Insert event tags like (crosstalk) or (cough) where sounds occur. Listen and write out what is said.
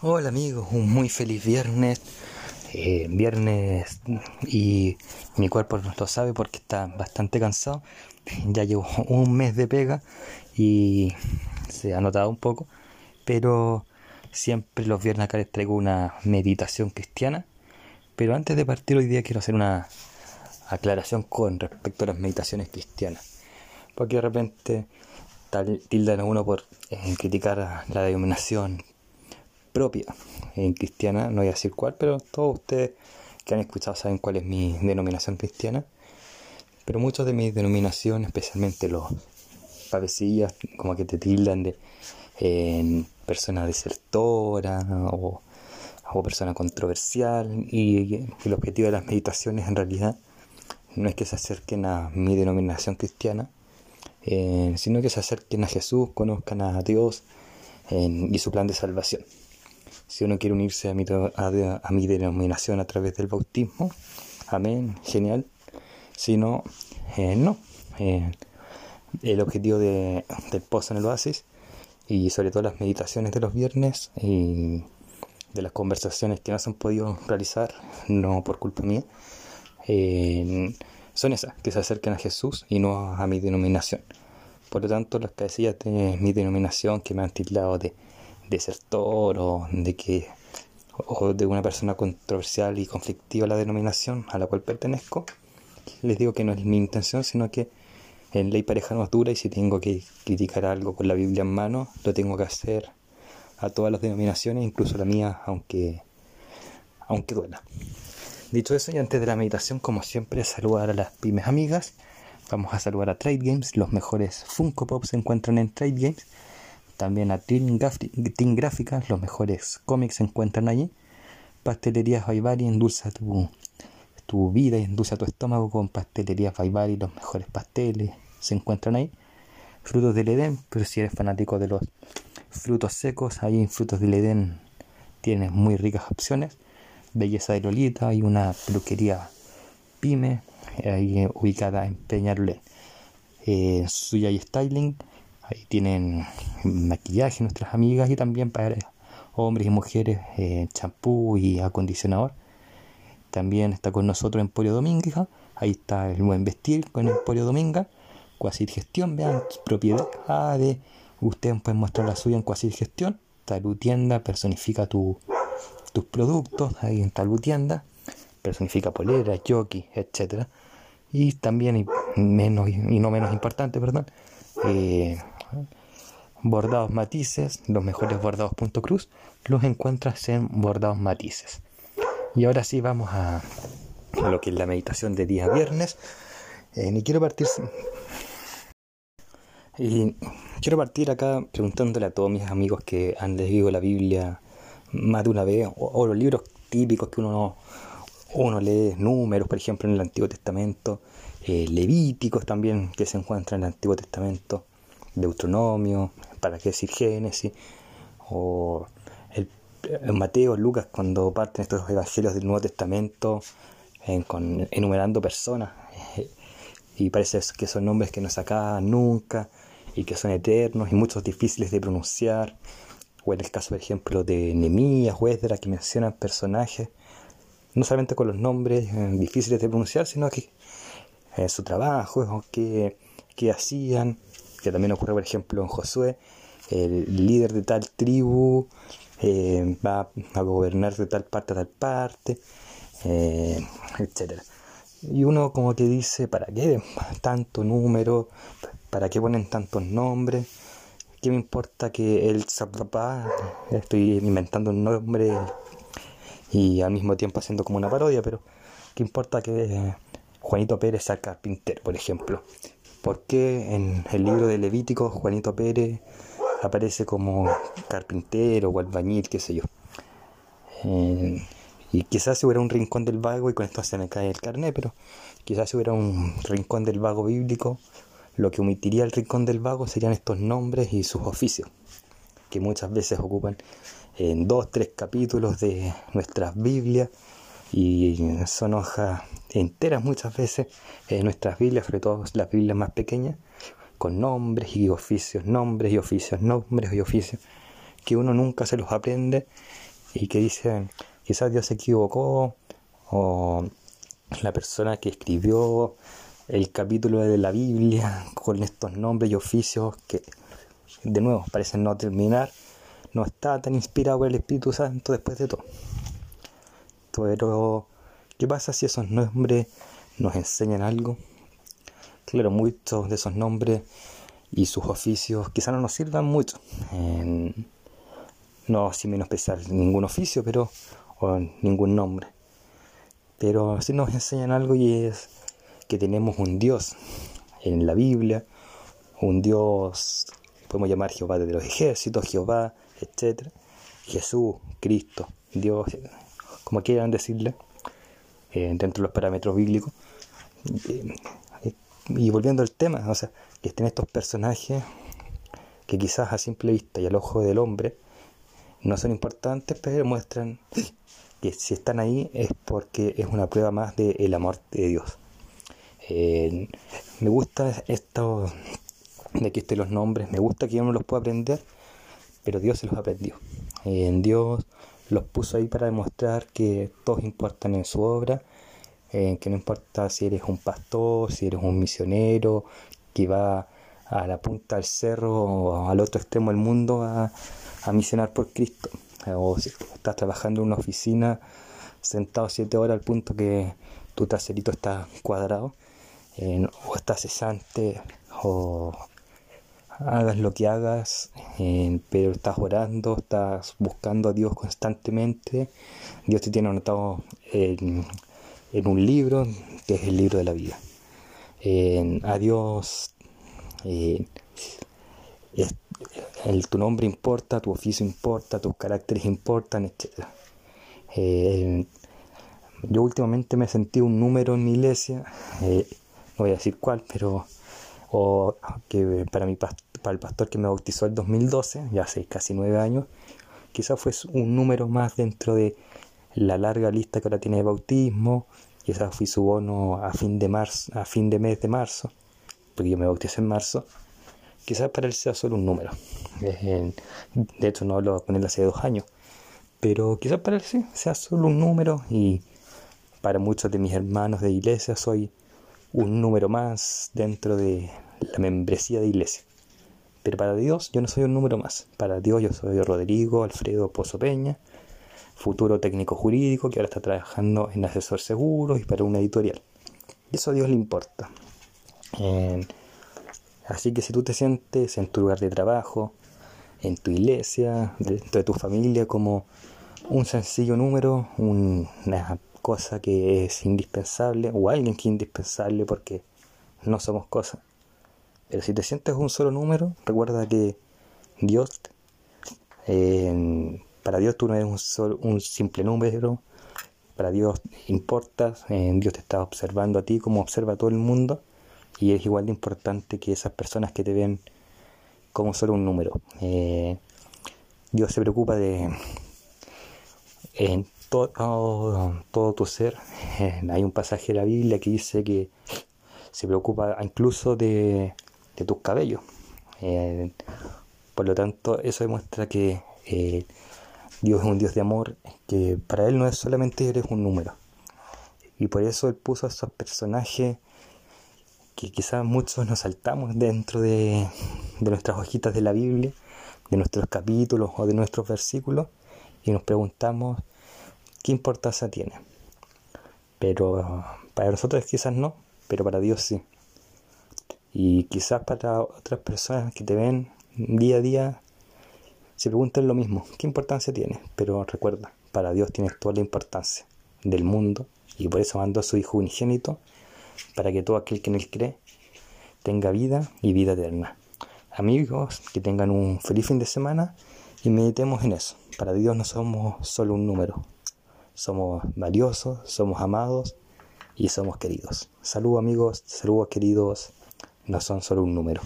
Hola amigos, un muy feliz viernes. Eh, viernes y mi cuerpo lo sabe porque está bastante cansado. (laughs) Ya llevo un mes de pega y se ha notado un poco. Pero siempre los viernes acá les traigo una meditación cristiana. Pero antes de partir hoy día quiero hacer una aclaración con respecto a las meditaciones cristianas. Porque de repente tildan a uno por eh, criticar la denominación propia en cristiana, no voy a decir cuál, pero todos ustedes que han escuchado saben cuál es mi denominación cristiana. Pero muchos de mis denominaciones, especialmente los pavecillas, como que te tildan de en persona desertora o, persona controversial. Y, el objetivo de las meditaciones en realidad no es que se acerquen a mi denominación cristiana, eh, sino que se acerquen a Jesús, conozcan a Dios y su plan de salvación. Si uno quiere unirse a mi, a, mi denominación a través del bautismo, amén, genial. Si no, eh, no. Eh, el objetivo de, del post en el oasis y sobre todo las meditaciones de los viernes y de las conversaciones que no se han podido realizar, no por culpa mía, eh, son esas, que se acerquen a Jesús y no a mi denominación. Por lo tanto, las cabecillas de mi denominación que me han tildado de desertor o de que o de una persona controversial y conflictiva la denominación a la cual pertenezco, les digo que no es mi intención, sino que en ley pareja no es dura y si tengo que criticar algo con la Biblia en mano, lo tengo que hacer a todas las denominaciones, incluso la mía, aunque, aunque duela. Dicho eso, y antes de la meditación, como siempre, saludar a las pymes amigas. Vamos a saludar a Trade Games, los mejores Funko Pop se encuentran en Trade Games también a Team, Gráfica, los mejores cómics se encuentran allí. Pastelerías Baivari endulza tu, tu vida endulza tu estómago con Pastelerías Baivari, los mejores pasteles se encuentran ahí. Frutos del Edén, pero si eres fanático de los frutos secos, ahí en Frutos del Edén tienes muy ricas opciones. Belleza de Lolita, hay una peluquería pyme, ahí ubicada en Peñarolén. Eh, Suya y Styling, Ahí tienen maquillaje nuestras amigas y también para hombres y mujeres eh, champú y acondicionador. También está con nosotros Emporio Dominga. Ahí está el buen vestir con Emporio Dominga. Quasir Gestión, vean propiedad de ustedes pueden mostrar la suya en Quasir Gestión. Talutienda personifica tu, tus productos ahí en Talutienda. Personifica polera, jockey, etc. Y también, y, menos, y no menos importante, perdón, eh, bordados matices, los mejores bordados punto cruz, los encuentras en bordados matices. Y ahora sí vamos a, lo que es la meditación de día viernes. Eh, y quiero partir y quiero partir acá preguntándole a todos mis amigos que han leído la Biblia más de una vez, o, los libros típicos que uno, uno lee, números, por ejemplo, en el Antiguo Testamento, eh, levíticos también que se encuentran en el Antiguo Testamento, Deuteronomio, para qué decir Génesis, o el, Mateo, Lucas, cuando parten estos evangelios del Nuevo Testamento, enumerando personas, eh, y parece que son nombres que no se acaban nunca, y que son eternos, y muchos difíciles de pronunciar, o en el caso, por ejemplo, de Nemías o que mencionan personajes, no solamente con los nombres eh, difíciles de pronunciar, sino que eh, su trabajo, qué, qué hacían, que también ocurre, por ejemplo, en Josué, el líder de tal tribu eh, va a gobernar de tal parte a tal parte, eh, etc. Y uno como que dice, ¿para qué tanto número? ¿Para qué ponen tantos nombres? ¿Qué me importa que el papá, estoy inventando un nombre y al mismo tiempo haciendo como una parodia, pero ¿qué importa que Juanito Pérez sea carpintero, por ejemplo? ¿Por qué en el libro de Levítico Juanito Pérez aparece como carpintero o albañil, qué sé yo? Eh, y quizás hubiera un rincón del vago, y con esto se me cae el carnet, pero quizás hubiera un rincón del vago bíblico, lo que omitiría el rincón del vago serían estos nombres y sus oficios, que muchas veces ocupan en dos, tres capítulos de nuestras Biblias y son hojas enteras muchas veces en nuestras Biblias, sobre todo las Biblias más pequeñas, con nombres y oficios, nombres y oficios, nombres y oficios, que uno nunca se los aprende y que dicen, quizás Dios se equivocó, o la persona que escribió el capítulo de la Biblia con estos nombres y oficios que, de nuevo, parecen no terminar, no está tan inspirado por el Espíritu Santo después de todo. Pero, ¿qué pasa si esos nombres nos enseñan algo? Claro, muchos de esos nombres y sus oficios quizás no nos sirvan mucho. no sin menospreciar ningún oficio, pero o ningún nombre. Pero sí nos enseñan algo y es que tenemos un Dios en la Biblia, un Dios, podemos llamar Jehová de los ejércitos, Jehová, etc. Jesús, Cristo, Dios, como quieran decirle, eh, dentro de los parámetros bíblicos. Y volviendo al tema, o sea, que estén estos personajes que quizás a simple vista y al ojo del hombre no son importantes, pero muestran que si están ahí es porque es una prueba más del amor de Dios. Eh, me gusta esto de que estén los nombres, me gusta que yo no los pueda aprender, pero Dios se los aprendió. En Dios los puso ahí para demostrar que todos importan en su obra, que no importa si eres un pastor, si eres un misionero, que va a la punta del cerro o al otro extremo del mundo a, a misionar por Cristo. O si estás trabajando en una oficina sentado siete horas al punto que tu traserito está cuadrado, o estás cesante, o hagas lo que hagas, pero estás orando, estás buscando a Dios constantemente. Dios te tiene anotado en, un libro, que es el libro de la vida. a Dios el, tu nombre importa, tu oficio importa, tus caracteres importan, etc. yo últimamente me sentí un número en mi iglesia, eh, no voy a decir cuál, pero que para, mi, para el pastor que me bautizó el 2012, ya hace casi nueve años, quizás fue un número más dentro de la larga lista que ahora tiene de bautismo, quizás fui su bono a fin de marzo, a fin de mes de marzo, porque yo me bauticé en marzo, quizás para él sea solo un número. de hecho no hablo con él hace dos años, pero quizás para él sí, sea solo un número y para muchos de mis hermanos de iglesia soy un número más dentro de la membresía de iglesia. Para Dios yo no soy un número más. Para Dios yo soy Rodrigo Alfredo Pozo Peña, futuro técnico jurídico que ahora está trabajando en asesor seguro y para una editorial. Y eso a Dios le importa. así que si tú te sientes en tu lugar de trabajo, en tu iglesia, dentro de tu familia como un sencillo número, una cosa que es indispensable o alguien que es indispensable porque no somos cosas. Pero si te sientes un solo número, recuerda que Dios, para Dios tú no eres un, solo, un simple número, para Dios importas, Dios te está observando a ti como observa a todo el mundo y es igual de importante que esas personas que te ven como solo un número. Eh, Dios se preocupa de todo, todo tu ser. (laughs) Hay un pasaje de la Biblia que dice que se preocupa incluso de, tus cabellos. Eh, por lo tanto, eso demuestra que eh, Dios es un Dios de amor, que para Él no es solamente eres un número. Y por eso Él puso a esos personajes que quizás muchos nos saltamos dentro de, de nuestras hojitas de la Biblia, de nuestros capítulos o de nuestros versículos, y nos preguntamos ¿qué importancia tiene? Pero para nosotros quizás no, pero para Dios sí. Y quizás para otras personas que te ven día a día se preguntan lo mismo, ¿qué importancia tiene? Pero recuerda, para Dios tiene toda la importancia del mundo y por eso mandó a su Hijo unigénito para que todo aquel que en él cree tenga vida y vida eterna. Amigos, que tengan un feliz fin de semana y meditemos en eso. Para Dios no somos solo un número, somos valiosos, somos amados y somos queridos. Saludos amigos, saludos queridos, no son solo un número.